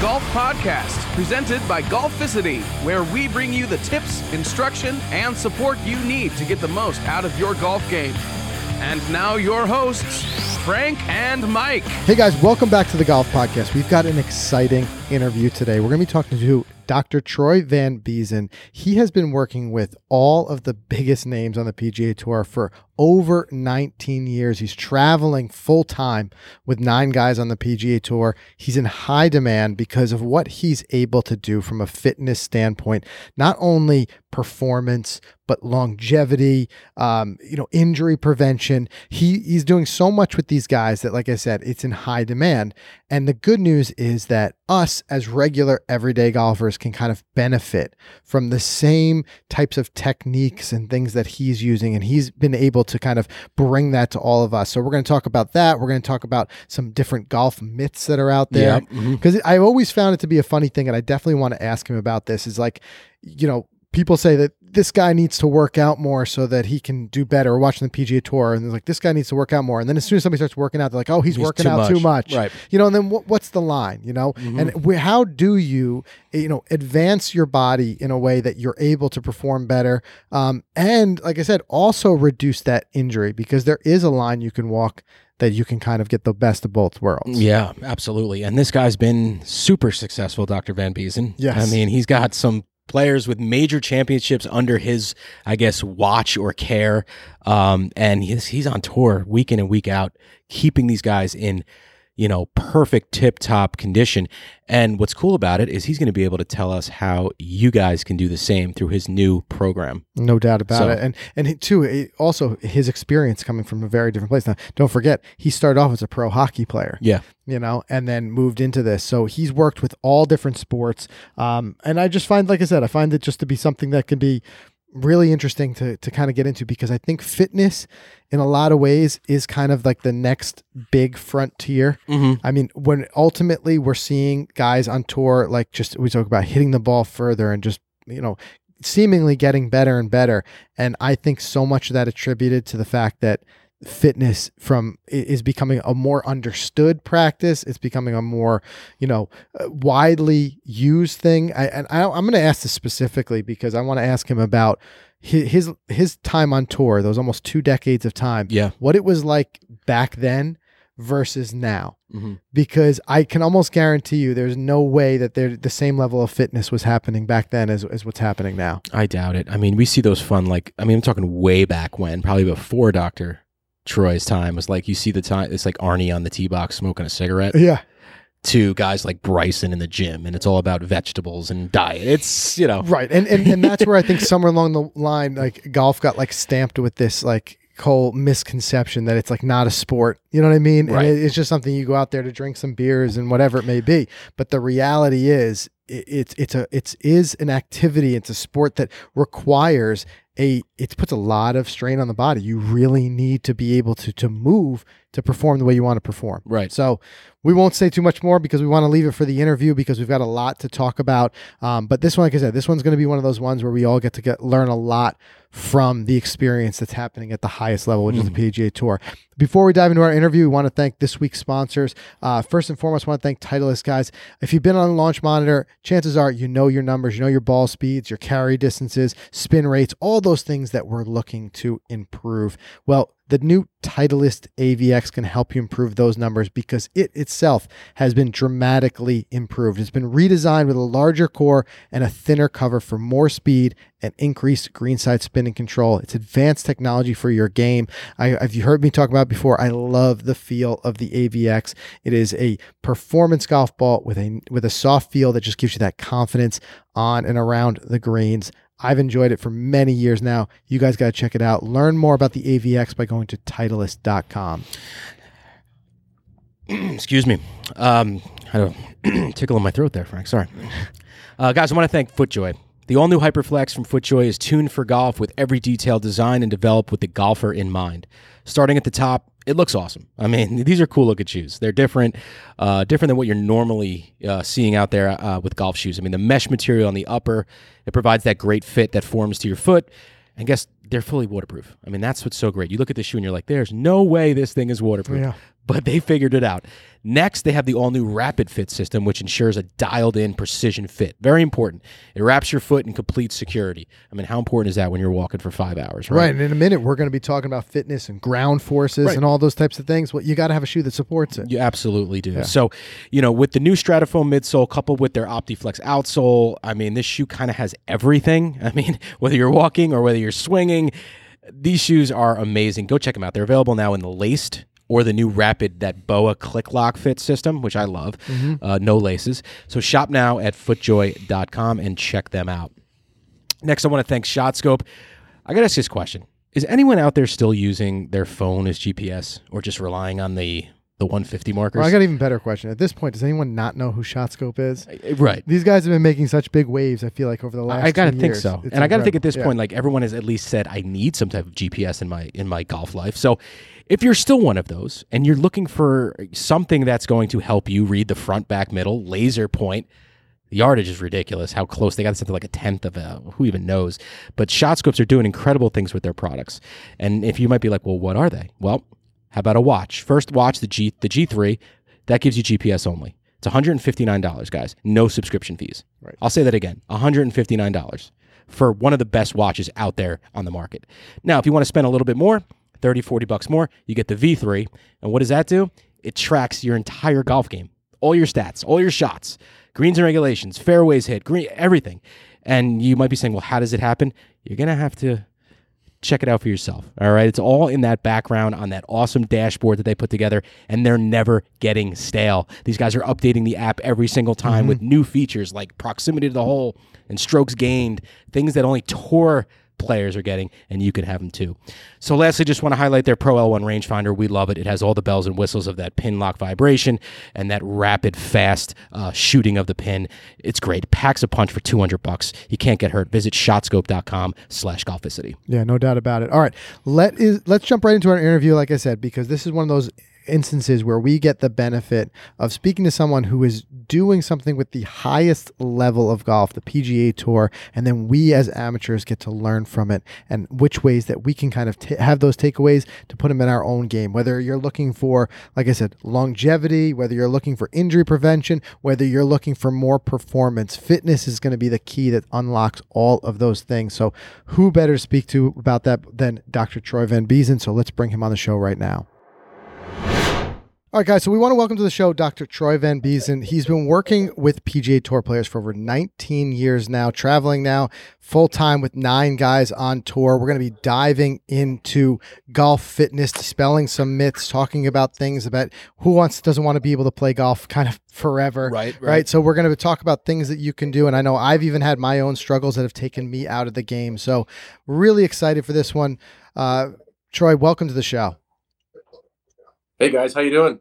Golf Podcast, presented by Golficity, where we bring you the tips, instruction, and support you need to get the most out of your golf game. And now, your hosts, Frank and Mike. Hey guys, welcome back to the Golf Podcast. We've got an exciting interview today. We're going to be talking to Dr. Troy Van Biezen. He has been working with all of the biggest names on the PGA Tour for over 19 years. He's traveling full time with nine guys on the PGA Tour. He's in high demand because of what he's able to do from a fitness standpoint, not only performance, but longevity, um, you know, injury prevention. He he's doing so much with these guys that, like I said, it's in high demand. And the good news is that us as regular everyday golfers can kind of benefit from the same types of techniques and things that he's using. And he's been able to kind of bring that to all of us. So we're going to talk about that. We're going to talk about some different golf myths that are out there. Because Yep. I've always found it to be a funny thing. And I definitely want to ask him about this is like, you know, people say that this guy needs to work out more so that he can do better. We're watching the PGA Tour, and they're like, this guy needs to work out more. And then as soon as somebody starts working out, they're like, oh, he's, He's working too out too much. much. Right. You know, and then what, what's the line? You know, and we, how do you, you know, advance your body in a way that you're able to perform better, um, and like I said, also reduce that injury because there is a line you can walk that you can kind of get the best of both worlds. Yeah, absolutely. And this guy's been super successful, Dr. Van Biezen. Yes. I mean, he's got some players with major championships under his, I guess, watch or care. Um, and he's, he's on tour week in and week out, keeping these guys in, you know, perfect tip top condition. And what's cool about it is he's going to be able to tell us how you guys can do the same through his new program. No doubt about So- it. And and too, it, also his experience coming from a very different place. Now, don't forget, he started off as a pro hockey player. Yeah. you know, and then moved into this. So he's worked with all different sports. Um, and I just find, like I said, I find it just to be something that can be really interesting to, to kind of get into because I think fitness in a lot of ways is kind of like the next big frontier. Mm-hmm. I mean, when ultimately we're seeing guys on tour, like just we talk about hitting the ball further and just, you know, seemingly getting better and better. And I think so much of that attributed to the fact that fitness from is becoming a more understood practice it's becoming a more you know uh, widely used thing I, and I, i'm going to ask this specifically because i want to ask him about hi- his his time on tour those almost two decades of time Yeah. what it was like back then versus now Mm-hmm. because I can almost guarantee you there's no way that there the same level of fitness was happening back then as, as what's happening now. I doubt it. I mean, we see those fun like I mean, I'm talking way back when, probably before Doctor Troy's time was like you see the time. It's like Arnie on the tee box smoking a cigarette Yeah. to guys like Bryson in the gym, and it's all about vegetables and diet. It's you know, Right. And, and and that's where I think somewhere along the line, like golf got like stamped with this like whole misconception that it's like not a sport. You know what I mean? Right. And it- it's just something you go out there to drink some beers and whatever it may be. But the reality is it, it's it's a it's is an activity. It's a sport that requires a it puts a lot of strain on the body. You really need to be able to to move to perform the way you want to perform. Right. So we won't say too much more because we want to leave it for the interview because we've got a lot to talk about. Um, but this one, like I said, this one's going to be one of those ones where we all get to get learn a lot from the experience that's happening at the highest level, which is the PGA Tour. Before we dive into our interview, we want to thank this week's sponsors. Uh, first and foremost, I want to thank Titleist guys. If you've been on Launch Monitor, chances are you know your numbers, you know your ball speeds, your carry distances, spin rates, all those things that we're looking to improve. Well, the new Titleist AVX can help you improve those numbers because it itself has been dramatically improved. It's been redesigned with a larger core and a thinner cover for more speed and increased greenside spinning control. It's advanced technology for your game. I, have you heard me talk about before? I love the feel of the AVX. It is a performance golf ball with a with a soft feel that just gives you that confidence on and around the greens. I've enjoyed it for many years now. You guys got to check it out. Learn more about the AVX by going to Titleist.com. excuse me. Um, I had a tickle in my throat there, Frank. Sorry. Uh, guys, I want to thank FootJoy. The all new Hyperflex from FootJoy is tuned for golf with every detail designed and developed with the golfer in mind. Starting at the top, it looks awesome. I mean, these are cool looking shoes. They're different, uh, different than what you're normally uh, seeing out there uh, with golf shoes. I mean, the mesh material on the upper it provides that great fit that forms to your foot. And guess they're fully waterproof. I mean, that's what's so great. You look at the shoe and you're like, there's no way this thing is waterproof. Yeah. But they figured it out. Next, they have the all new Rapid Fit system, which ensures a dialed in precision fit. Very important. It wraps your foot in complete security. I mean, how important is that when you're walking for five hours, right? Right. And in a minute, we're going to be talking about fitness and ground forces Right. and all those types of things. Well, you got to have a shoe that supports it. You absolutely do. So, you know, with the new Stratofoam midsole coupled with their OptiFlex outsole, I mean, this shoe kind of has everything. I mean, whether you're walking or whether you're swinging, these shoes are amazing. Go check them out. They're available now in the laced or the new rapid that boa click lock fit system which i love uh, no laces so shop now at footjoy.com and check them out next i want to thank shotscope i gotta ask this question is anyone out there still using their phone as gps or just relying on the the 150 markers Well, I got an even better question. At this point, does anyone not know who ShotScope is? Uh, right These guys have been making such big waves. I feel like over the last. I gotta two think years. so, and I gotta think at this incredible. point, like everyone has at least said, I need some type of GPS in my in my golf life. So, if you're still one of those, and you're looking for something that's going to help you read the front, back, middle, laser point, the yardage is ridiculous. How close they got this to like a tenth of a who even knows. But shot scopes are doing incredible things with their products. And if you might be like, well, what are they? Well, how about a watch? First watch the G the G three that gives you GPS only. It's $159, guys. No subscription fees. Right. I'll say that again. $159 for one of the best watches out there on the market. Now, if you want to spend a little bit more, 30, 40 bucks more, you get the V3. And what does that do? It tracks your entire golf game. All your stats, all your shots, greens and regulations, fairways hit, green, everything. And you might be saying, well, how does it happen? You're going to have to check it out for yourself. All right. It's all in that background on that awesome dashboard that they put together, and they're never getting stale. These guys are updating the app every single time mm-hmm. with new features like proximity to the hole and strokes gained, things that only tour players are getting, and you can have them too. So, lastly, just want to highlight their Pro L1 rangefinder. We love it. It has all the bells and whistles of that pin lock vibration and that rapid, fast uh, shooting of the pin. It's great. Packs a punch for 200 bucks. You can't get hurt. Visit shotscope.com slash golficity. Yeah, no doubt about it. All right, let is let's jump right into our interview, like I said, because this is one of those instances where we get the benefit of speaking to someone who is doing something with the highest level of golf, the PGA Tour, and then we as amateurs get to learn from it and which ways that we can kind of ta have those takeaways to put them in our own game. Whether you're looking for, like I said, longevity, whether you're looking for injury prevention, whether you're looking for more performance, fitness is going to be the key that unlocks all of those things. So, who better to speak to about that than Dr. Troy Van Biezen? So, let's bring him on the show right now. All right, guys. So we want to welcome to the show Dr. Troy Van Biezen. He's been working with PGA Tour players for over 19 years now, traveling now full time with nine guys on tour. We're going to be diving into golf fitness, dispelling some myths, talking about things about who wants doesn't want to be able to play golf kind of forever. Right, Right. right. So we're going to talk about things that you can do, and I know I've even had my own struggles that have taken me out of the game. So really excited for this one. Uh, Troy, welcome to the show. Hey guys, how you doing?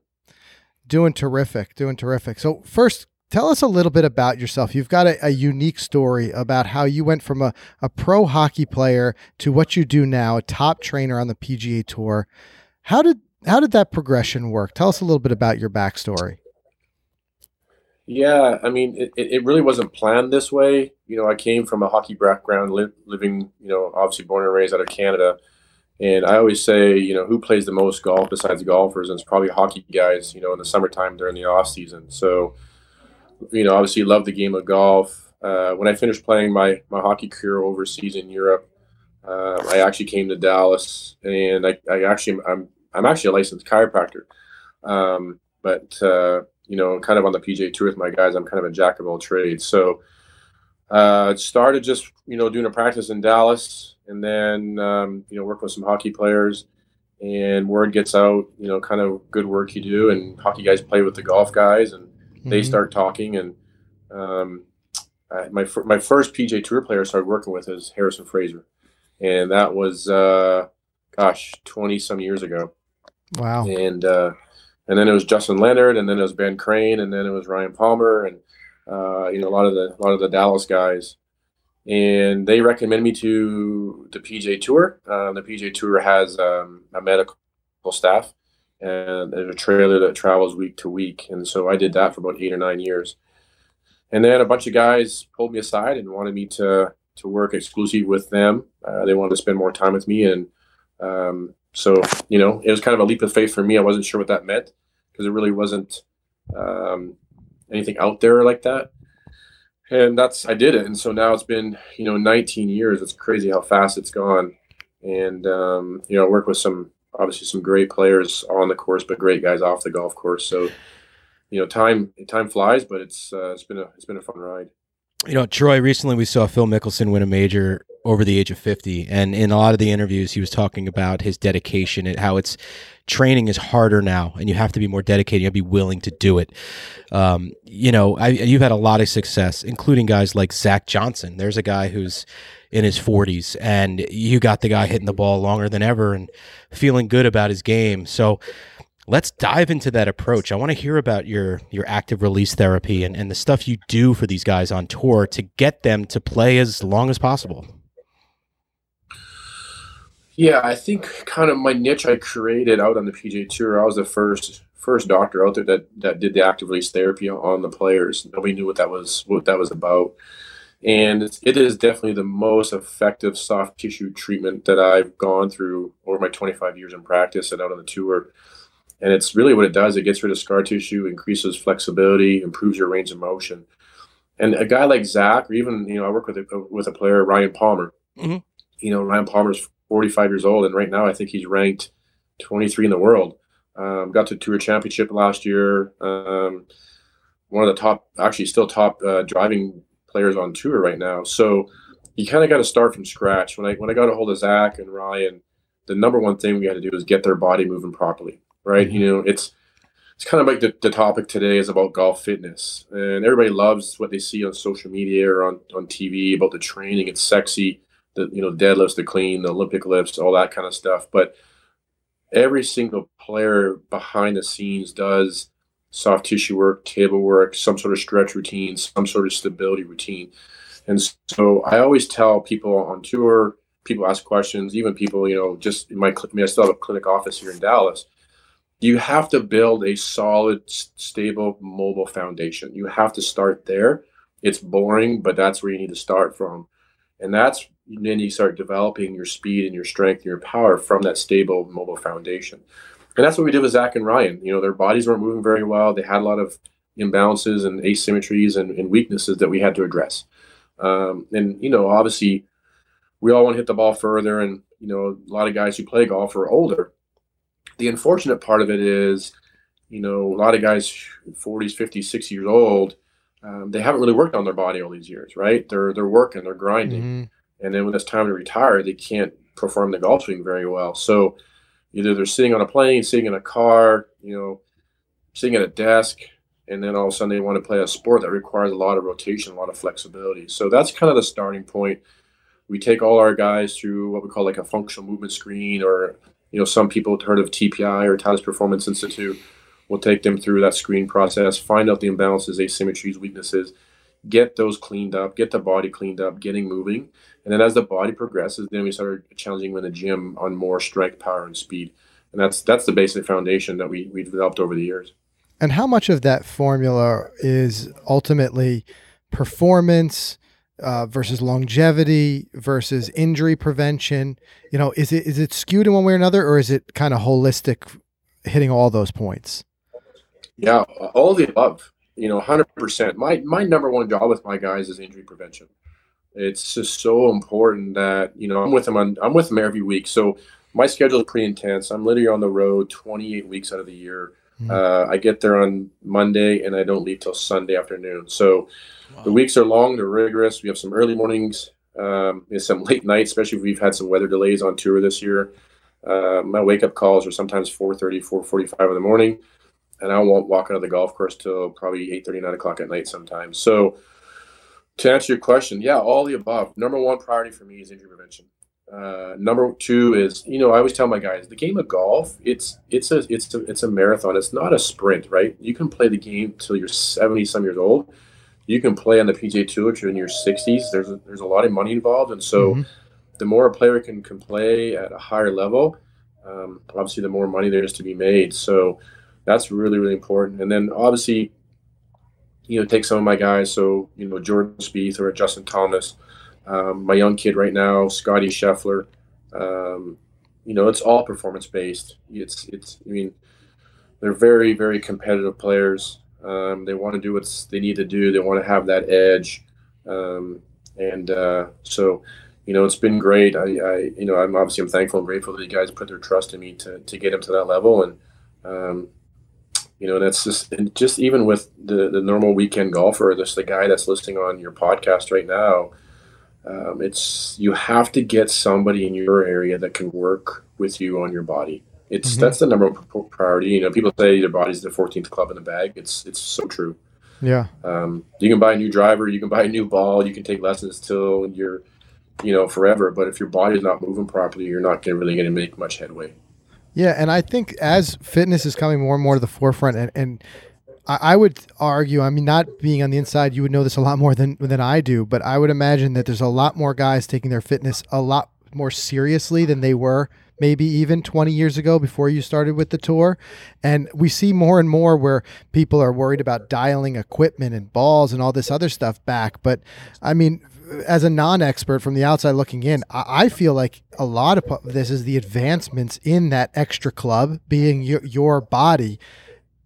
Doing terrific, doing terrific. So first, tell us a little bit about yourself. You've got a, a unique story about how you went from a, a pro hockey player to what you do now, a top trainer on the PGA Tour. How did how did that progression work? Tell us a little bit about your backstory. Yeah, I mean, it, it really wasn't planned this way. You know, I came from a hockey background, li- living, you know, obviously born and raised out of Canada. And I always say, you know, who plays the most golf besides golfers? And it's probably hockey guys, you know, in the summertime during the off season. So, you know, obviously love the game of golf. Uh, when I finished playing my, my hockey career overseas in Europe, uh, I actually came to Dallas and I, I actually, I'm, I'm actually a licensed chiropractor. Um, but, uh, you know, kind of on the PGA Tour with my guys, I'm kind of a jack of all trades. So, uh, started just, you know, doing a practice in Dallas and then, um, you know, working with some hockey players and word gets out, you know, kind of good work you do. And hockey guys play with the golf guys and they Mhm. start talking. And, um, I, my, fir- my first PGA Tour player I started working with is Harrison Frazar. And that was, uh, gosh, 20 some years ago Wow. and uh, and then it was Justin Leonard, and then it was Ben Crane, and then it was Ryan Palmer, and uh, you know a lot of the a lot of the Dallas guys, and they recommended me to the PGA Tour. Uh, the PGA Tour has um, a medical staff and a trailer that travels week to week, and so I did that for about eight or nine years, and then a bunch of guys pulled me aside and wanted me to to work exclusively with them. Uh, they wanted to spend more time with me, and um, so you know, it was kind of a leap of faith for me. I wasn't sure what that meant because it really wasn't um, anything out there like that. And that's I did it, and so now it's been you know 19 years. It's crazy how fast it's gone, and um, you know, I work with some obviously some great players on the course, but great guys off the golf course. So you know, time time flies, but it's uh, it's been a it's been a fun ride. You know, Troy, recently we saw Phil Mickelson win a major over the age of 50. And in a lot of the interviews, he was talking about his dedication and how it's training is harder now and you have to be more dedicated. You have to be willing to do it. Um, you know, I, you've had a lot of success, including guys like Zach Johnson. There's a guy who's in his 40s and you got the guy hitting the ball longer than ever and feeling good about his game. So, let's dive into that approach. I want to hear about your your active release therapy and, and the stuff you do for these guys on tour to get them to play as long as possible. Yeah, I think kind of my niche I created out on the PGA Tour. I was the first first doctor out there that that did the active release therapy on the players. Nobody knew what that was what that was about. And it is definitely the most effective soft tissue treatment that I've gone through over my 25 years in practice and out on the tour and it's really what it does. It gets rid of scar tissue, increases flexibility, improves your range of motion. And a guy like Zach, or even you know, I work with a, with a player Ryan Palmer. Mm-hmm. You know, Ryan Palmer's 45 years old, and right now I think he's ranked 23 in the world. Um, got to tour championship last year. Um, one of the top, actually, still top uh, driving players on tour right now. So you kind of got to start from scratch. When I when I got a hold of Zach and Ryan, the number one thing we had to do is get their body moving properly right? Mm-hmm. You know, it's it's kind of like the, the topic today is about golf fitness, and everybody loves what they see on social media or on, on TV about the training. It's sexy, the you know deadlifts, the clean, the Olympic lifts, all that kind of stuff. But every single player behind the scenes does soft tissue work, table work, some sort of stretch routine, some sort of stability routine. And so I always tell people on tour, people ask questions, even people, you know, just in my, I mean, I still have a clinic office here in Dallas you have to build a solid, stable, mobile foundation. You have to start there. It's boring, but that's where you need to start from. And that's then you start developing your speed and your strength and your power from that stable, mobile foundation. And that's what we did with Zach and Ryan. You know, their bodies weren't moving very well. They had a lot of imbalances and asymmetries and, and weaknesses that we had to address. Um, and, you know, obviously, we all want to hit the ball further. And, you know, a lot of guys who play golf are older the unfortunate part of it is, you know, a lot of guys, 40s, 50s, 60 years old, um, they haven't really worked on their body all these years, right? They're they're working, they're grinding, mm-hmm. And then when it's time to retire, they can't perform the golf swing very well. So either they're sitting on a plane, sitting in a car, you know, sitting at a desk, and then all of a sudden they want to play a sport that requires a lot of rotation, a lot of flexibility. So that's kind of the starting point. We take all our guys through what we call like a functional movement screen or you know, some people heard of TPI or Titleist Performance Institute. We'll take them through that screen process, find out the imbalances, asymmetries, weaknesses, get those cleaned up, get the body cleaned up, getting moving. And then as the body progresses, then we start challenging them in the gym on more strength, power, and speed. And that's that's the basic foundation that we we developed over the years. And how much of that formula is ultimately performance, uh, versus longevity versus injury prevention? You know, is it is it skewed in one way or another, or is it kind of holistic, hitting all those points? Yeah, all the above. You know, hundred percent. My my number one job with my guys is injury prevention. It's just so important that you know I'm with them on I'm with them every week. So my schedule is pretty intense. I'm literally on the road 28 weeks out of the year. Mm-hmm. Uh, I get there on Monday and I don't leave till Sunday afternoon. So wow. the weeks are long, they're rigorous. We have some early mornings, um, and some late nights, especially if we've had some weather delays on tour this year. Uh, my wake up calls are sometimes 4:30, 4:45 in the morning, and I won't walk out of the golf course till probably 8:30, 9 o'clock at night sometimes. So to answer your question, yeah, all the above. Number one priority for me is injury prevention. Uh, number two is, you know, I always tell my guys, the game of golf, it's it's a it's a it's a marathon. It's not a sprint, right? You can play the game till you're seventy some years old. You can play on the PGA Tour if you're in your sixties. There's a, there's a lot of money involved, and so mm-hmm. the more a player can can play at a higher level, um, obviously the more money there is to be made. So that's really really important. And then obviously, you know, take some of my guys. So you know, Jordan Spieth or Justin Thomas Um, my young kid right now, Scotty Scheffler. Um, you know, it's all performance based. It's it's. I mean, they're very very competitive players. Um, they want to do what they need to do. They want to have that edge, um, and uh, so you know, it's been great. I, I, you know, I'm obviously I'm thankful and grateful that you guys put their trust in me to to get them to that level, and um, you know, that's just just even with the the normal weekend golfer, just the guy that's listening on your podcast right now um, it's you have to get somebody in your area that can work with you on your body. It's mm-hmm. that's the number one priority. You know, people say your body's the 14th club in the bag. It's it's so true. Yeah. Um, you can buy a new driver, you can buy a new ball, you can take lessons till you're, you know, forever. But if your body's not moving properly, you're not gonna, really going to make much headway. Yeah, and I think as fitness is coming more and more to the forefront, and, and I, would argue, I mean, not being on the inside, you would know this a lot more than than I do, but I would imagine that there's a lot more guys taking their fitness a lot more seriously than they were maybe even 20 years ago before you started with the tour. And we see more and more where people are worried about dialing equipment and balls and all this other stuff back. But I mean, as a non-expert from the outside looking in, I feel like a lot of this is the advancements in that extra club being your, your body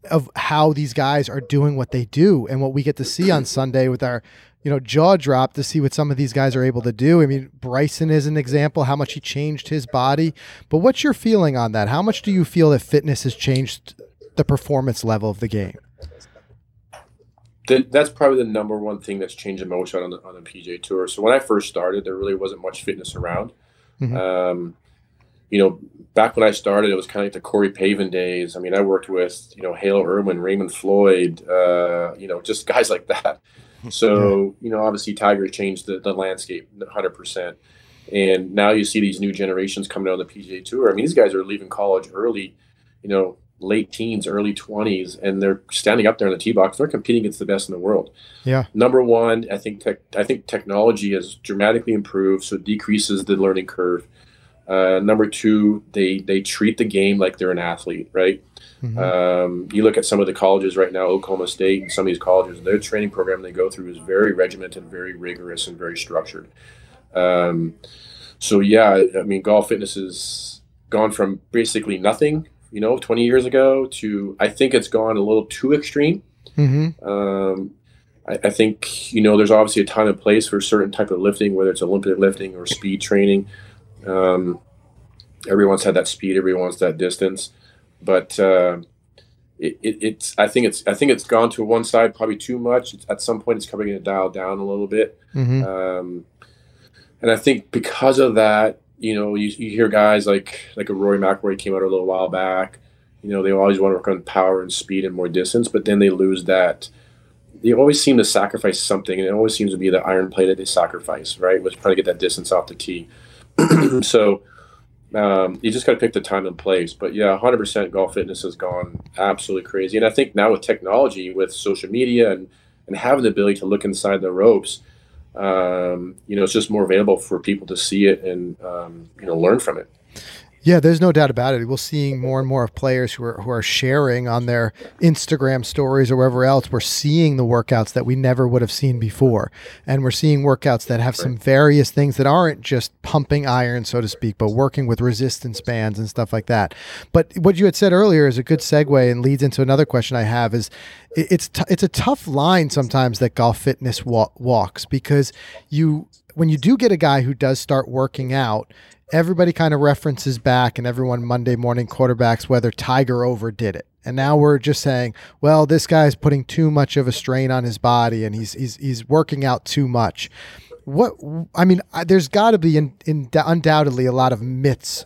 of how these guys are doing what they do and what we get to see on Sunday with our you know jaw drop to see what some of these guys are able to do. I mean, Bryson is an example how much he changed his body. But what's your feeling on that? How much do you feel that fitness has changed the performance level of the game? That's probably the number one thing that's changed the most on the on the PGA Tour. So when I first started, there really wasn't much fitness around. Mm-hmm. Um, you know, back when I started, it was kind of like the Corey Pavin days. I mean, I worked with, you know, Hale Irwin, Raymond Floyd, uh, you know, just guys like that. So, you know, obviously Tiger changed the, the landscape 100%. And now you see these new generations coming out on the PGA Tour. I mean, these guys are leaving college early, you know, late teens, early 20s, and they're standing up there in the tee box. They're competing against the best in the world. Yeah. Number one, I think tech, I think technology has dramatically improved, so it decreases the learning curve. Uh, number two, they they treat the game like they're an athlete, right? Mm-hmm. Um, you look at some of the colleges right now, Oklahoma State, and some of these colleges, their training program they go through is very regimented, very rigorous, and very structured. Um, so yeah, I mean, golf fitness has gone from basically nothing, you know, 20 years ago to I think it's gone a little too extreme. Mm-hmm. Um, I, I, think you know there's obviously a time and place for certain type of lifting, whether it's Olympic lifting or speed training. Um, everyone's had that speed, everyone's that distance, but uh, it, it, it's I think it's I think it's gone to one side probably too much. It's, at some point, it's coming to dial down a little bit, mm-hmm. um, and I think because of that, you know, you, you hear guys like like a Rory McIlroy came out a little while back. You know, they always want to work on power and speed and more distance, but then they lose that they always seem to sacrifice something, and it always seems to be the iron play that they sacrifice, right? Was trying to get that distance off the tee. so um, you just got to pick the time and place. But yeah, 100% golf fitness has gone absolutely crazy. And I think now with technology, with social media and, and having the ability to look inside the ropes, um, you know, it's just more available for people to see it and, um, you know, learn from it. Yeah, there's no doubt about it. We're seeing more and more of players who are who are sharing on their Instagram stories or wherever else. We're seeing the workouts that we never would have seen before, and we're seeing workouts that have some various things that aren't just pumping iron, so to speak, but working with resistance bands and stuff like that. But what you had said earlier is a good segue and leads into another question I have: is it's t- it's a tough line sometimes that golf fitness wa- walks because you when you do get a guy who does start working out everybody kind of references back and everyone Monday morning quarterbacks whether Tiger overdid it. And now we're just saying, well, this guy's putting too much of a strain on his body and he's he's he's working out too much. What I mean, there's got to be in, in, undoubtedly a lot of myths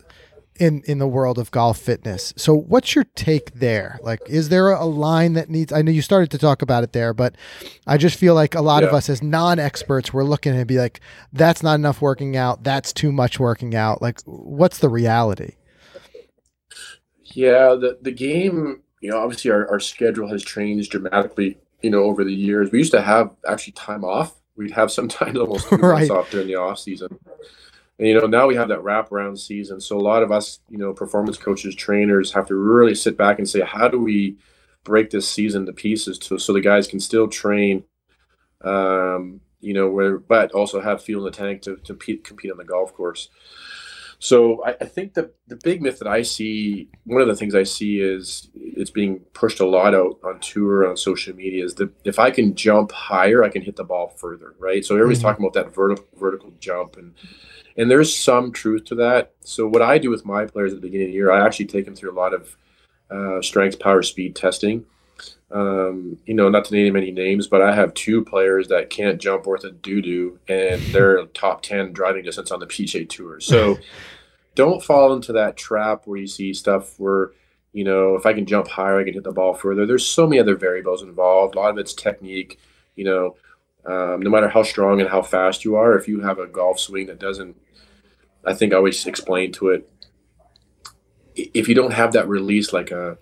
in in the world of golf fitness. So what's your take there? Like is there a line that needs I know you started to talk about it there, but I just feel like a lot yeah. of us as non-experts we're looking and be like that's not enough working out, that's too much working out. Like what's the reality? Yeah, the the game, you know, obviously our, our schedule has changed dramatically, you know, over the years. We used to have actually time off. We'd have sometimes almost two right. months off during the off season. And, you know, now we have that wraparound season. So a lot of us, you know, performance coaches, trainers have to really sit back and say, how do we break this season to pieces to, so the guys can still train, um, you know, where but also have fuel in the tank to, to compete, compete on the golf course. So I, I, think the the big myth that I see, one of the things I see is it's being pushed a lot out on tour on social media is that if I can jump higher, I can hit the ball further, right? So everybody's mm-hmm. talking about that vertical vertical jump and and there's some truth to that. So what I do with my players at the beginning of the year, I actually take them through a lot of uh, strength, power, speed testing. Um, you know, not to name any names, but I have two players that can't jump worth a doo doo, and they're top ten driving distance on the PGA Tour. So don't fall into that trap where you see stuff where you know if I can jump higher, I can hit the ball further. There's so many other variables involved. A lot of it's technique. You know, um, no matter how strong and how fast you are, if you have a golf swing that doesn't, I think I always explain to it, if you don't have that release like a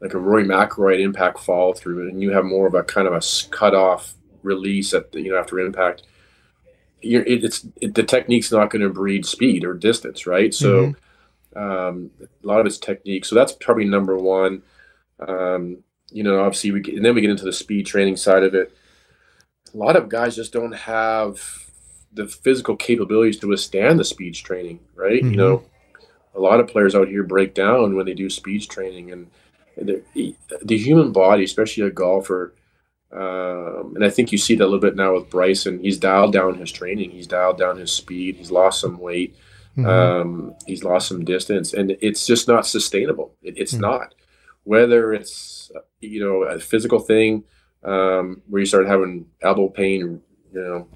like a Rory McIlroy impact fall through, and you have more of a kind of a cut off release at the, you know after impact, you're, it, it's it, the technique's not going to breed speed or distance, right? So mm-hmm. um, a lot of it's technique. So that's probably number one. Um, you know, obviously we get, and then we get into the speed training side of it. A lot of guys just don't have the physical capabilities to withstand the speed training, right? Mm-hmm. You know, a lot of players out here break down when they do speed training, and the, the human body, especially a golfer, um, and I think you see that a little bit now with Bryson. He's dialed down his training. He's dialed down his speed. He's lost some weight. Mm-hmm. Um, he's lost some distance, and it's just not sustainable. It, it's mm-hmm. not. Whether it's you know a physical thing um, where you start having elbow pain, you know,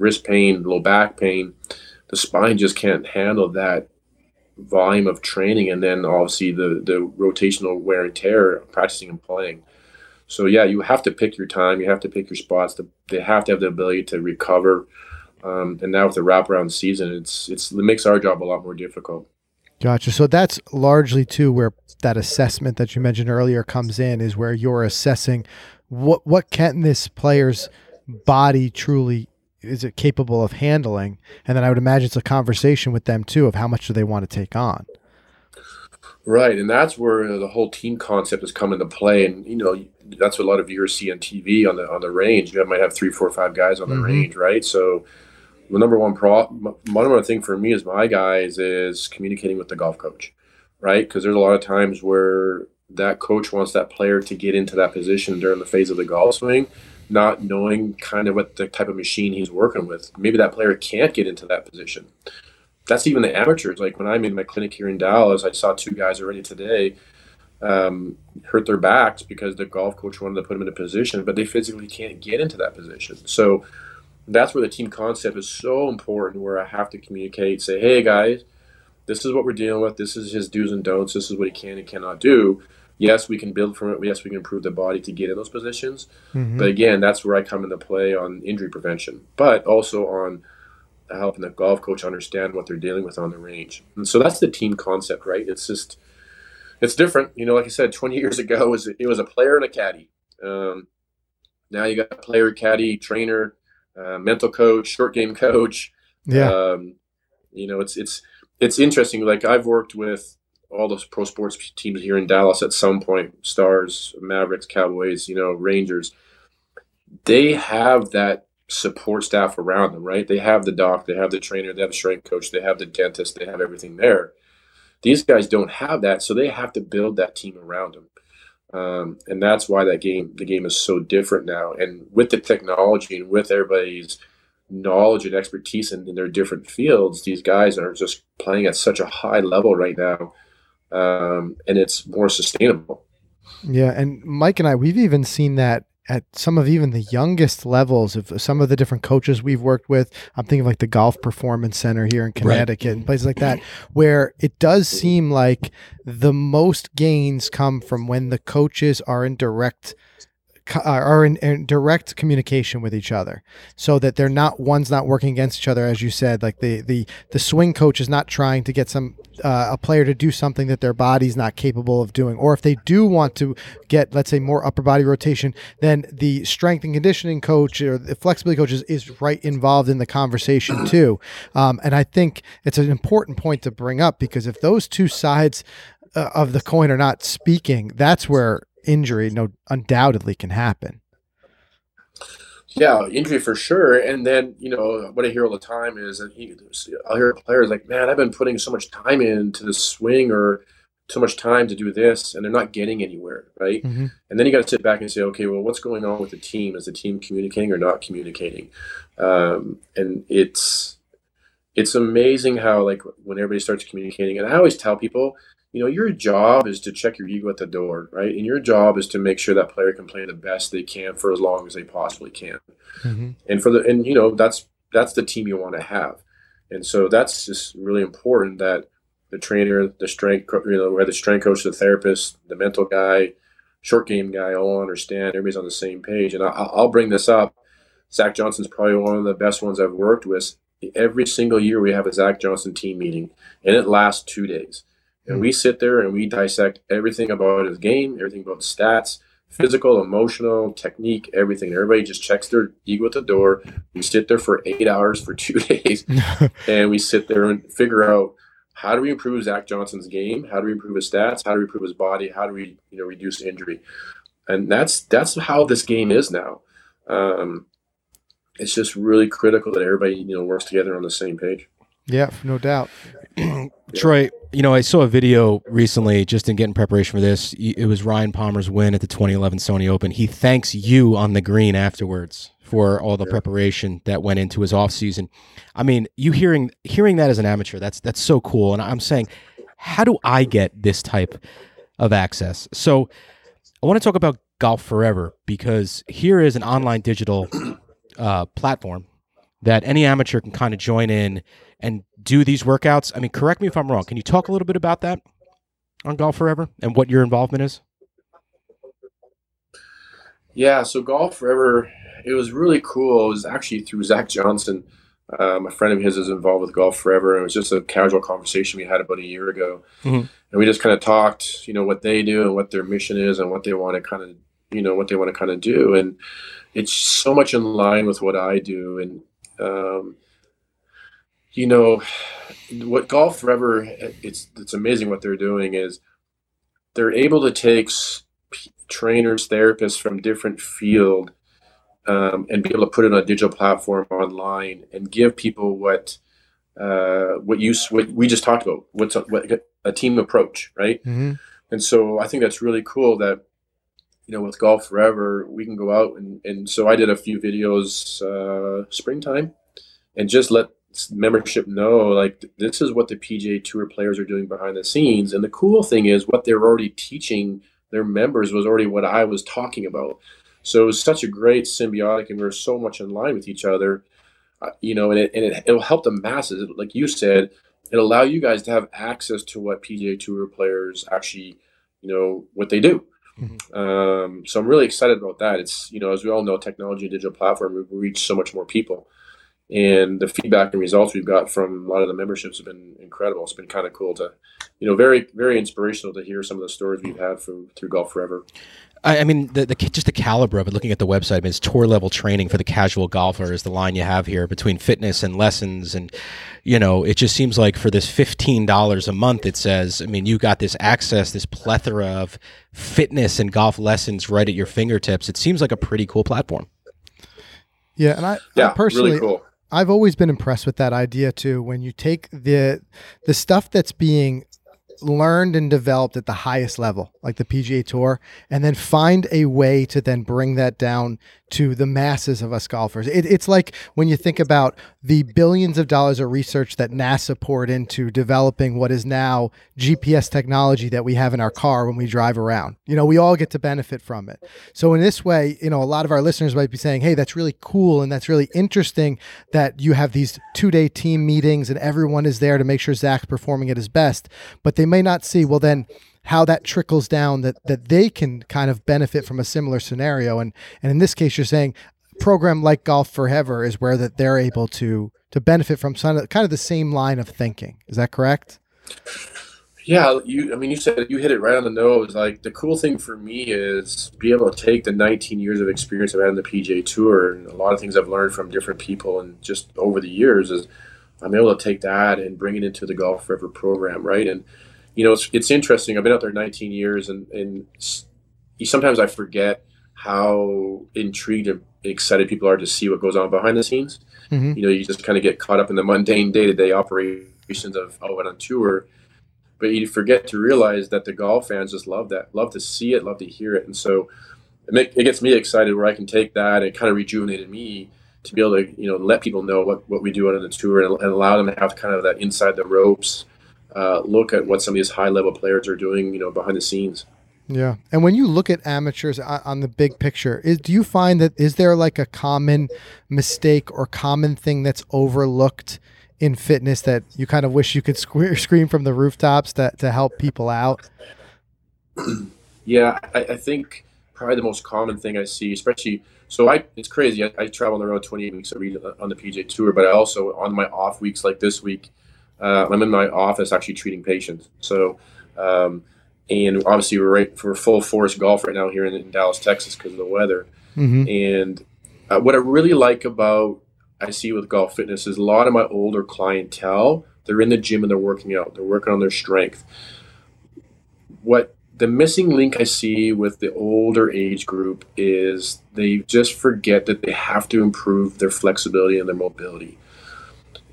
wrist pain, low back pain, the spine just can't handle that volume of training, and then obviously the the rotational wear and tear practicing and playing. So yeah, you have to pick your time. You have to pick your spots. they have to have the ability to recover. Um, and now with the wraparound season, it's it's it makes our job a lot more difficult. Gotcha. So that's largely too where that assessment that you mentioned earlier comes in is where you're assessing what what can this player's body truly is it capable of handling, and then I would imagine it's a conversation with them too of how much do they want to take on. Right, and that's where the whole team concept has come into play, and you know that's what a lot of viewers see on TV on the on the range. You might have three, four, five guys on the mm-hmm. range, right? So the number one pro, my, number one thing for me as my guys is communicating with the golf coach, right? Because there's a lot of times where that coach wants that player to get into that position during the phase of the golf swing, not knowing kind of what the type of machine he's working with. Maybe that player can't get into that position that's even the amateurs. Like when I'm in my clinic here in Dallas, I saw two guys already today um, hurt their backs because the golf coach wanted to put them in a position, but they physically can't get into that position. So that's where the team concept is so important. Where I have to communicate, say, "Hey guys, this is what we're dealing with. This is his do's and don'ts. This is what he can and cannot do." Yes, we can build from it. Yes, we can improve the body to get in those positions. Mm-hmm. But again, that's where I come into play on injury prevention, but also on helping the golf coach understand what they're dealing with on the range. And so that's the team concept, right? It's just it's different. You know, like I said, 20 years ago, it was it was a player and a caddy. Um, now you got a player, caddy, trainer, uh, mental coach, short game coach. Yeah. Um, you know, it's it's it's interesting. Like I've worked with all those pro sports teams here in Dallas at some point, Stars, Mavericks, Cowboys, you know, Rangers. They have that support staff around them, right? They have the doc, they have the trainer, they have the strength coach, they have the dentist, they have everything there. These guys don't have that, so they have to build that team around them. Um, and that's why that game, the game is so different now. And with the technology and with everybody's knowledge and expertise in, in their different fields, these guys are just playing at such a high level right now. Um, and it's more sustainable. Yeah, and Mike and I, we've even seen that at some of even the youngest levels of some of the different coaches we've worked with. I'm thinking like the Golf Performance Center here in Connecticut right. and places like that, where it does seem like the most gains come from when the coaches are in direct are in, in, direct communication with each other so that they're not one's not working against each other as you said like the the the swing coach is not trying to get some uh, a player to do something that their body's not capable of doing or if they do want to get let's say more upper body rotation then the strength and conditioning coach or the flexibility coach is, is right involved in the conversation too. Um, and i think it's an important point to bring up because if those two sides uh, of the coin are not speaking that's where injury no undoubtedly can happen. Yeah, injury for sure. And then, you know, what I hear all the time is that he, I'll hear players like, man, I've been putting so much time into the swing or so much time to do this, and they're not getting anywhere, right? Mm-hmm. And then you got to sit back and say, okay, well, what's going on with the team? Is the team communicating or not communicating? Um, and it's it's amazing how like when everybody starts communicating, and I always tell people, you know, your job is to check your ego at the door, right? And your job is to make sure that player can play the best they can for as long as they possibly can. Mm-hmm. And for the and you know that's that's the team you want to have. And so that's just really important that the trainer, the strength, you know, where the strength coach, the therapist, the mental guy, short game guy, all understand. Everybody's on the same page. And I, I'll bring this up. Zach Johnson's probably one of the best ones I've worked with. Every single year we have a Zach Johnson team meeting, and it lasts two days. And we sit there and we dissect everything about his game, everything about stats, physical, emotional, technique, everything. Everybody just checks their ego at the door. We sit there for eight hours for two days, and we sit there and figure out how do we improve Zach Johnson's game? How do we improve his stats? How do we improve his body? How do we, you know, reduce injury? And that's that's how this game is now. Um, it's just really critical that everybody, you know, works together on the same page. Yeah, no doubt. Troy, you know, I saw a video recently just in getting preparation for this. It was Ryan Palmer's win at the 2011 Sony Open. He thanks you on the green afterwards for all the yeah. preparation that went into his off season. I mean, you hearing hearing that as an amateur, that's that's so cool. And I'm saying, how do I get this type of access? So I want to talk about Golf Forever because here is an online digital uh, platform that any amateur can kind of join in and do these workouts. I mean, correct me if I'm wrong. Can you talk a little bit about that on Golf Forever and what your involvement is? Yeah, so Golf Forever, it was really cool. It was actually through Zach Johnson. Um, a friend of his is involved with Golf Forever, and it was just a casual conversation we had about a year ago. Mm-hmm. And we just kind of talked, you know, what they do and what their mission is and what they want to kind of, you know, what they want to kind of do. And it's so much in line with what I do. And, um, you know, what Golf Forever, it's it's amazing what they're doing is they're able to take trainers, therapists from different field, um, and be able to put it on a digital platform online and give people what uh, what you what we just talked about. What's a, what, a team approach, right? Mm-hmm. And so I think that's really cool that you know with Golf Forever we can go out and and so I did a few videos uh, springtime and just let membership know like this is what the PGA Tour players are doing behind the scenes. And the cool thing is what they're already teaching their members was already what I was talking about. So it was such a great symbiotic, and we were so much in line with each other, uh, you know. And it and it, it'll help the masses, like you said. It'll allow you guys to have access to what PGA Tour players actually, you know, what they do. Mm-hmm. Um, so I'm really excited about that. It's you know, as we all know, technology and digital platform we reach so much more people and the feedback and results we've got from a lot of the memberships have been incredible. It's been kind of cool to, you know, very very inspirational to hear some of the stories we've had from through Golf Forever. I, I mean, the, the just the caliber of it. Looking at the website, I mean, it's tour level training for the casual golfer is the line you have here between fitness and lessons, and you know, it just seems like for this fifteen dollars a month, it says. I mean, you got this access, this plethora of fitness and golf lessons right at your fingertips. It seems like a pretty cool platform. Yeah, and I, yeah, I personally, really cool. I've always been impressed with that idea too. When you take the the stuff that's being learned and developed at the highest level, like the PGA Tour, and then find a way to then bring that down to the masses of us golfers. It, it's like when you think about the billions of dollars of research that NASA poured into developing what is now GPS technology that we have in our car when we drive around. You know, we all get to benefit from it. So in this way, you know, a lot of our listeners might be saying, "Hey, that's really cool and that's really interesting that you have these two-day team meetings and everyone is there to make sure Zach's performing at his best." But they may not see, well, then how that trickles down that that they can kind of benefit from a similar scenario. And and in this case you're saying program like golf forever is where that they're able to to benefit from some kind of the same line of thinking. Is that correct? Yeah you i mean you said you hit it right on the nose. Like the cool thing for me is be able to take the 19 years of experience i've had in the pga tour and a lot of things i've learned from different people and just over the years is i'm able to take that and bring it into the golf forever program right? And you know, it's, it's interesting. I've been out there 19 years, and and sometimes I forget how intrigued and excited people are to see what goes on behind the scenes. Mm-hmm. You know, you just kind of get caught up in the mundane day to day operations of oh, and on tour, but you forget to realize that the golf fans just love that, love to see it, love to hear it, and so it, make, it gets me excited where I can take that and kind of rejuvenated me to be able to you know let people know what, what we do on the tour and, and allow them to have kind of that inside the ropes uh, look at what some of these high level players are doing you know behind the scenes. Yeah. And when you look at amateurs on the big picture, is do you find that is there like a common mistake or common thing that's overlooked in fitness that you kind of wish you could sque- scream from the rooftops to, to help people out? Yeah, I, I, think probably the most common thing I see, especially so I it's crazy. I, I travel on the road 28 weeks a week on the PGA Tour, but I also on my off weeks like this week, uh, I'm in my office actually treating patients. So um, and obviously we're right for full force golf right now here in, in Dallas, Texas, because of the weather. Mm-hmm. And uh, what I really like about I see with golf fitness is a lot of my older clientele. They're in the gym and they're working out. They're working on their strength. What the missing link I see with the older age group is they just forget that they have to improve their flexibility and their mobility.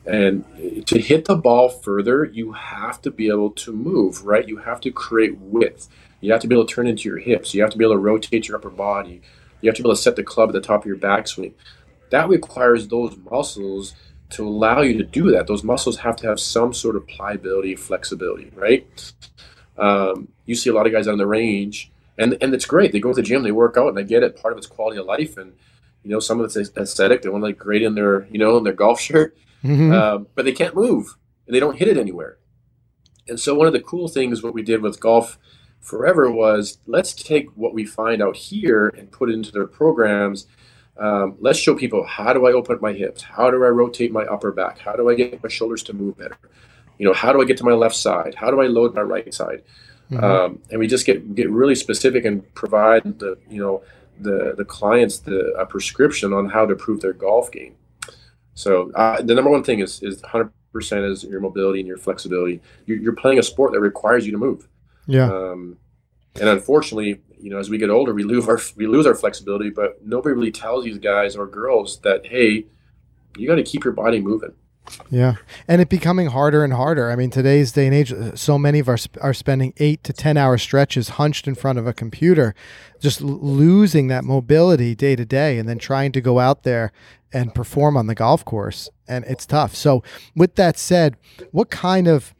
And to hit the ball further, you have to be able to move, right? You have to create width. You have to be able to turn into your hips. You have to be able to rotate your upper body. You have to be able to set the club at the top of your backswing. That requires those muscles to allow you to do that. Those muscles have to have some sort of pliability, flexibility, right? Um, you see a lot of guys on the range, and and it's great. They go to the gym, they work out, and they get it. Part of it's quality of life, and you know some of it's aesthetic. They want to look great in their you know in their golf shirt mm-hmm. Um, but they can't move and they don't hit it anywhere. And so one of the cool things what we did with golf forever was let's take what we find out here and put it into their programs. Um, let's show people how do I open up my hips? How do I rotate my upper back? How do I get my shoulders to move better? You know, how do I get to my left side? How do I load my right side? Mm-hmm. Um, and we just get get really specific and provide the you know the the clients the a prescription on how to improve their golf game. So uh, the number one thing is is 100 percent is your mobility and your flexibility. You're, you're, playing a sport that requires you to move. Yeah. Um, and unfortunately, you know, as we get older, we lose our we lose our flexibility. But nobody really tells these guys or girls that hey, you got to keep your body moving. Yeah, and it becoming harder and harder. I mean, today's day and age, so many of us are spending eight to ten hour stretches hunched in front of a computer, just losing that mobility day to day, and then trying to go out there and perform on the golf course, and it's tough. So, with that said, what kind of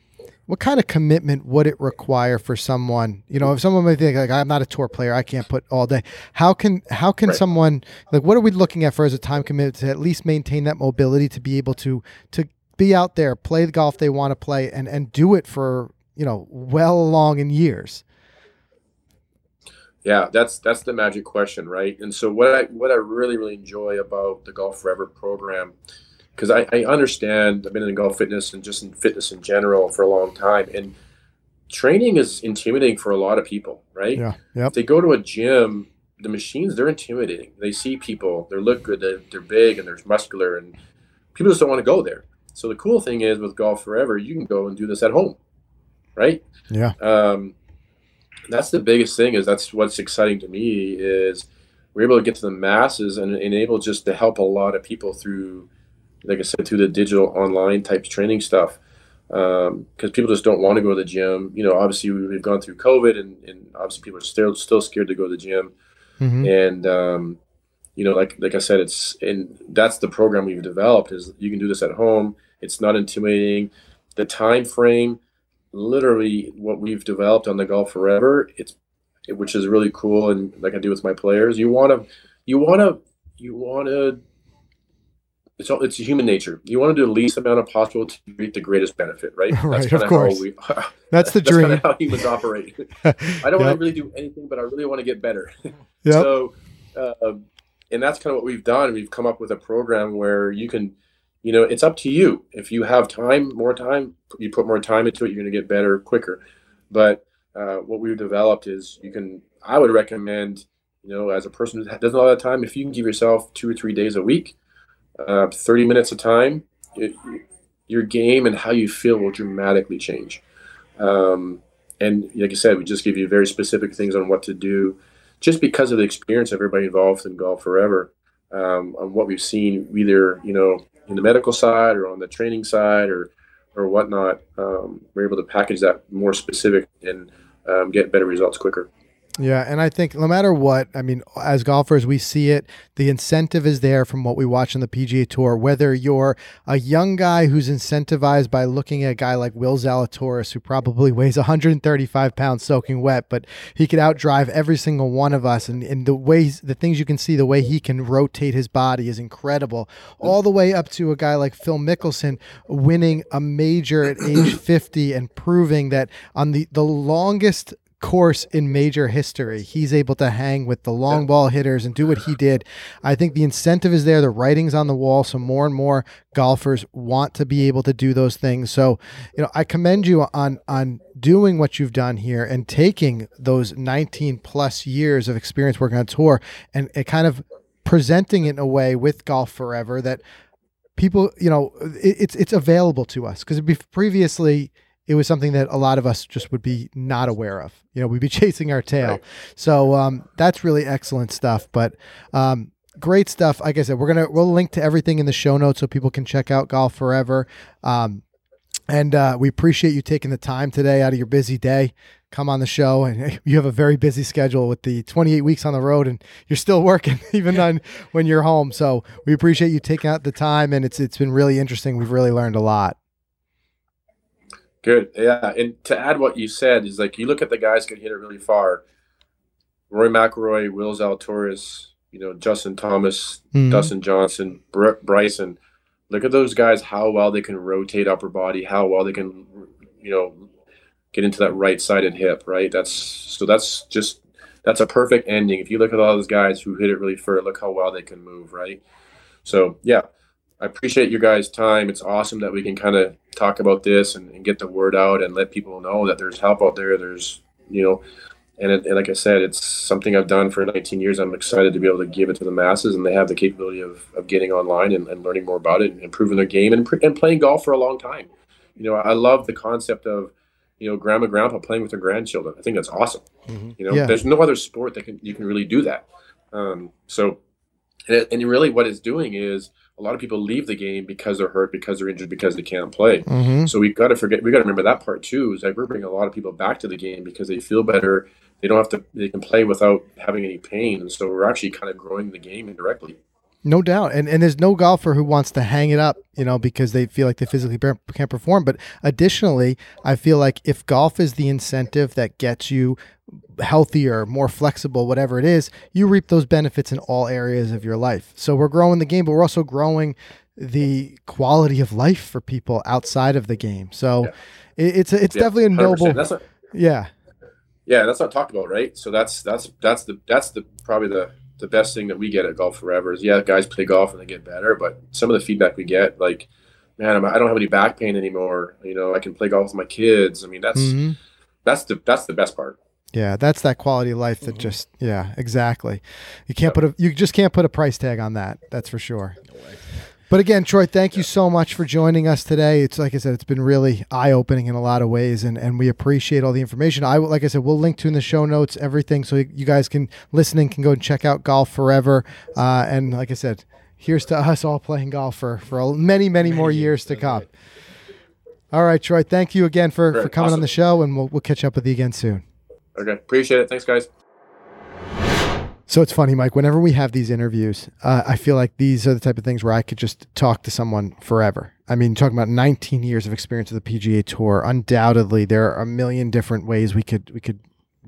what kind of commitment would it require for someone you know if someone may think like i'm not a tour player i can't put all day how can how can right. someone like what are we looking at for as a time commitment to at least maintain that mobility to be able to to be out there play the golf they want to play and and do it for you know well along in years yeah that's that's the magic question right and so what i what i really really enjoy about the golf forever program because I, I understand I've been in golf fitness and just in fitness in general for a long time, and training is intimidating for a lot of people, right? Yeah. Yep. If they go to a gym, the machines they're intimidating. They see people, they look good, they're, they're big and they're muscular, and people just don't want to go there. So the cool thing is with Golf Forever, you can go and do this at home, right? Yeah. Um, that's the biggest thing. Is that's what's exciting to me is we're able to get to the masses and enable just to help a lot of people through like I said, through the digital online type training stuff. Because um, people just don't want to go to the gym. You know, obviously we've gone through COVID, and, and obviously people are still still scared to go to the gym. Mm-hmm. And um, you know, like like I said, it's and that's the program we've developed is you can do this at home. It's not intimidating. The time frame, literally, what we've developed on the Golf Forever, it's which is really cool. And like I do with my players, you want to you want to you want to it's all, it's human nature. You want to do the least amount of possible to reap the greatest benefit, right? right, of course. We, that's the that's dream. Of how humans operate. I don't yep. want to really do anything, but I really want to get better. Yep. So, uh, and that's kind of what we've done. We've come up with a program where you can, you know, it's up to you. If you have time, more time, you put more time into it, you're going to get better quicker. But uh, what we've developed is you can. I would recommend, you know, as a person who doesn't have a lot of time, if you can give yourself two or three days a week uh, 30 minutes of time, it, your game and how you feel will dramatically change. Um, and like I said, we just give you very specific things on what to do just because of the experience of everybody involved in golf forever, um, on what we've seen, either you know in the medical side or on the training side or or whatnot, um, we're able to package that more specific and um, get better results quicker. Yeah, and I think no matter what, I mean, as golfers, we see it. The incentive is there from what we watch on the PGA Tour. Whether you're a young guy who's incentivized by looking at a guy like Will Zalatoris, who probably weighs 135 pounds soaking wet, but he could outdrive every single one of us, and, and the ways, the things you can see, the way he can rotate his body is incredible. All the way up to a guy like Phil Mickelson winning a major at age 50 and proving that on the the longest course in major history. He's able to hang with the long ball hitters and do what he did. I think the incentive is there, the writing's on the wall, so more and more golfers want to be able to do those things. So, you know, I commend you on on doing what you've done here and taking those 19 plus years of experience working on tour and, and kind of presenting it in a way with golf forever that people, you know, it, it's it's available to us because it be previously it was something that a lot of us just would be not aware of. You know, we'd be chasing our tail. Right. So um, that's really excellent stuff. But um, great stuff. Like I said, we're gonna we'll link to everything in the show notes so people can check out Golf Forever. Um, and uh, we appreciate you taking the time today out of your busy day. Come on the show, and you have a very busy schedule with the 28 weeks on the road, and you're still working even on when you're home. So we appreciate you taking out the time, and it's it's been really interesting. We've really learned a lot. Good. Yeah. And to add what you said is like you look at the guys who can hit it really far. Rory McIlroy, Will Zalatoris, you know, Justin Thomas, Mhm. Dustin Johnson, Br- Bryson. Look at those guys, how well they can rotate upper body, how well they can, you know, get into that right sided hip, right? That's so that's just that's a perfect ending. If you look at all those guys who hit it really far, look how well they can move, right? So yeah, I appreciate your guys' time. It's awesome that we can kind of talk about this and, and get the word out and let people know that there's help out there. There's, you know, and, it, and like I said, it's something I've done for 19 years. I'm excited to be able to give it to the masses, and they have the capability of, of getting online and, and learning more about it and improving their game and, and playing golf for a long time. You know, I love the concept of, you know, grandma, grandpa playing with their grandchildren. I think that's awesome. You know, Yeah. there's no other sport that can you can really do that. Um, so, and, it, and really, what it's doing is a lot of people leave the game because they're hurt, because they're injured, because they can't play. Mm-hmm. So we've got to forget. we've got to remember that part too. Is like we're bringing a lot of people back to the game because they feel better. They don't have to. They can play without having any pain, and so we're actually kind of growing the game indirectly. No doubt. And and there's no golfer who wants to hang it up, you know, because they feel like they physically can't perform. But additionally, I feel like if golf is the incentive that gets you healthier, more flexible, whatever it is, you reap those benefits in all areas of your life. So we're growing the game, but we're also growing the quality of life for people outside of the game. So Yeah. it, it's it's Yeah, definitely a noble. Not, Yeah. yeah, that's not talked about, right? So that's that's that's the that's the probably the the best thing that we get at Golf Forever is yeah, guys play golf and they get better, but some of the feedback we get, like, man, I'm, I don't have any back pain anymore. You know, I can play golf with my kids. I mean, that's Mhm. that's the that's the best part. Yeah, that's that quality of life that Mm-hmm. just yeah, exactly. You can't put a you just can't put a price tag on that. That's for sure. But again, Troy, thank you so much for joining us today. It's like I said, it's been really eye opening in a lot of ways, and, and we appreciate all the information. I like I said, we'll link to in the show notes everything, so you guys can listening can go and check out Golf Forever. Uh, and like I said, here's to us all playing golf for for many many more years to come. All right, Troy, thank you again for, for Great, coming on the show, and we'll we'll catch up with you again soon. Okay, appreciate it. Thanks, guys. So it's funny, Mike. Whenever we have these interviews, uh, I feel like these are the type of things where I could just talk to someone forever. I mean, talking about 19 years of experience with the PGA Tour, undoubtedly there are a million different ways we could we could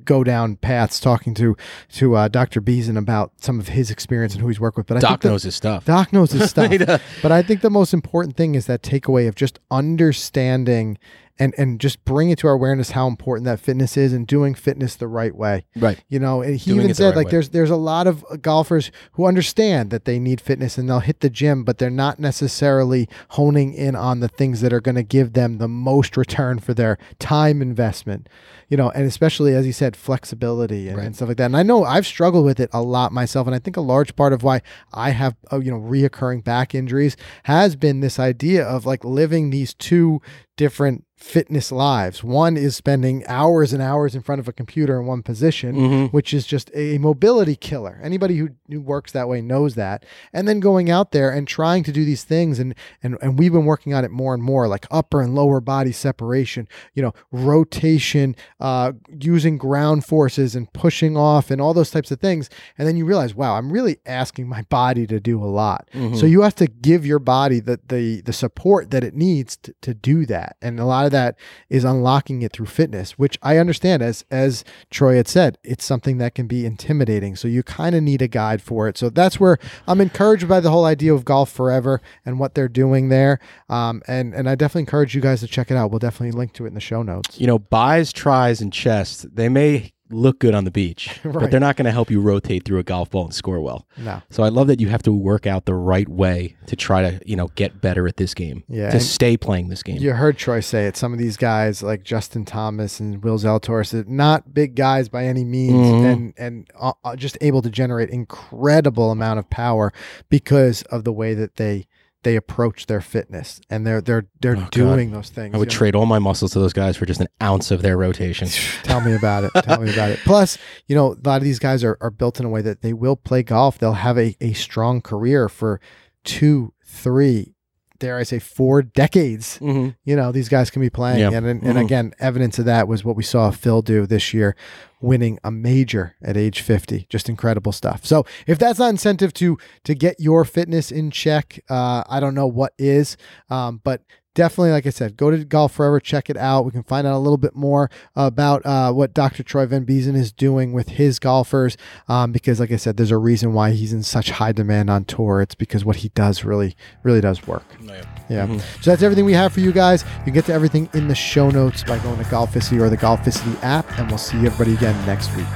go down paths talking to to uh, Dr. Biezen about some of his experience and who he's worked with. But I Doc think the- knows his stuff. Doc knows his stuff. But I think the most important thing is that takeaway of just understanding and and just bring it to our awareness how important that fitness is and doing fitness the right way. Right. You know, and he Doing even said right like way. there's there's a lot of golfers who understand that they need fitness and they'll hit the gym, but they're not necessarily honing in on the things that are going to give them the most return for their time investment. You know, and especially as he said, flexibility and, Right. and stuff like that. And I know I've struggled with it a lot myself, and I think a large part of why I have uh, you know reoccurring back injuries has been this idea of like living these two different fitness lives. One is spending hours and hours in front of a computer in one position, Mhm. which is just a mobility killer. Anybody who, who works that way knows that. And then going out there and trying to do these things and and and we've been working on it more and more like upper and lower body separation, you know, rotation, uh using ground forces and pushing off and all those types of things. And then you realize, wow, I'm really asking my body to do a lot. So you have to give your body the the the support that it needs to, to do that. And a lot of that is unlocking it through fitness, which I understand as as Troy had said, it's something that can be intimidating. So you kind of need a guide for it. So that's where I'm encouraged by the whole idea of golf forever and what they're doing there. Um, and and I definitely encourage you guys to check it out. We'll definitely link to it in the show notes. You know, buys, tries, and chests, they may look good on the beach, Right. but they're not going to help you rotate through a golf ball and score well. No. So I love that you have to work out the right way to try to, you know, get better at this game. Yeah, To stay playing this game. You heard Troy say it. Some of these guys, like Justin Thomas and Will Zalatoris, not big guys by any means, Mhm. and and uh, uh, just able to generate incredible amount of power because of the way that they they approach their fitness and they're they're they're Oh, God. doing those things. I would you know? trade all my muscles to those guys for just an ounce of their rotation. Tell me about it. Tell me about it. Plus, you know, a lot of these guys are, are built in a way that they will play golf. They'll have a, a strong career for two, three, dare I say, four decades. mm-hmm. You know, these guys can be playing. Yeah. And, and, Mhm. again, evidence of that was what we saw Phil do this year, winning a major at age 50. Just incredible stuff. So if that's not incentive to to get your fitness in check, uh, I don't know what is. Um, but definitely, like I said, go to Golf Forever, check it out. We can find out a little bit more about uh, what Dr. Troy Van Biezen is doing with his golfers. Um, because, like I said, there's a reason why he's in such high demand on tour. It's because what he does really, really does work. Yeah. Mhm. So that's everything we have for you guys. You can get to everything in the show notes by going to Golficity or the Golficity app, and we'll see everybody again next week.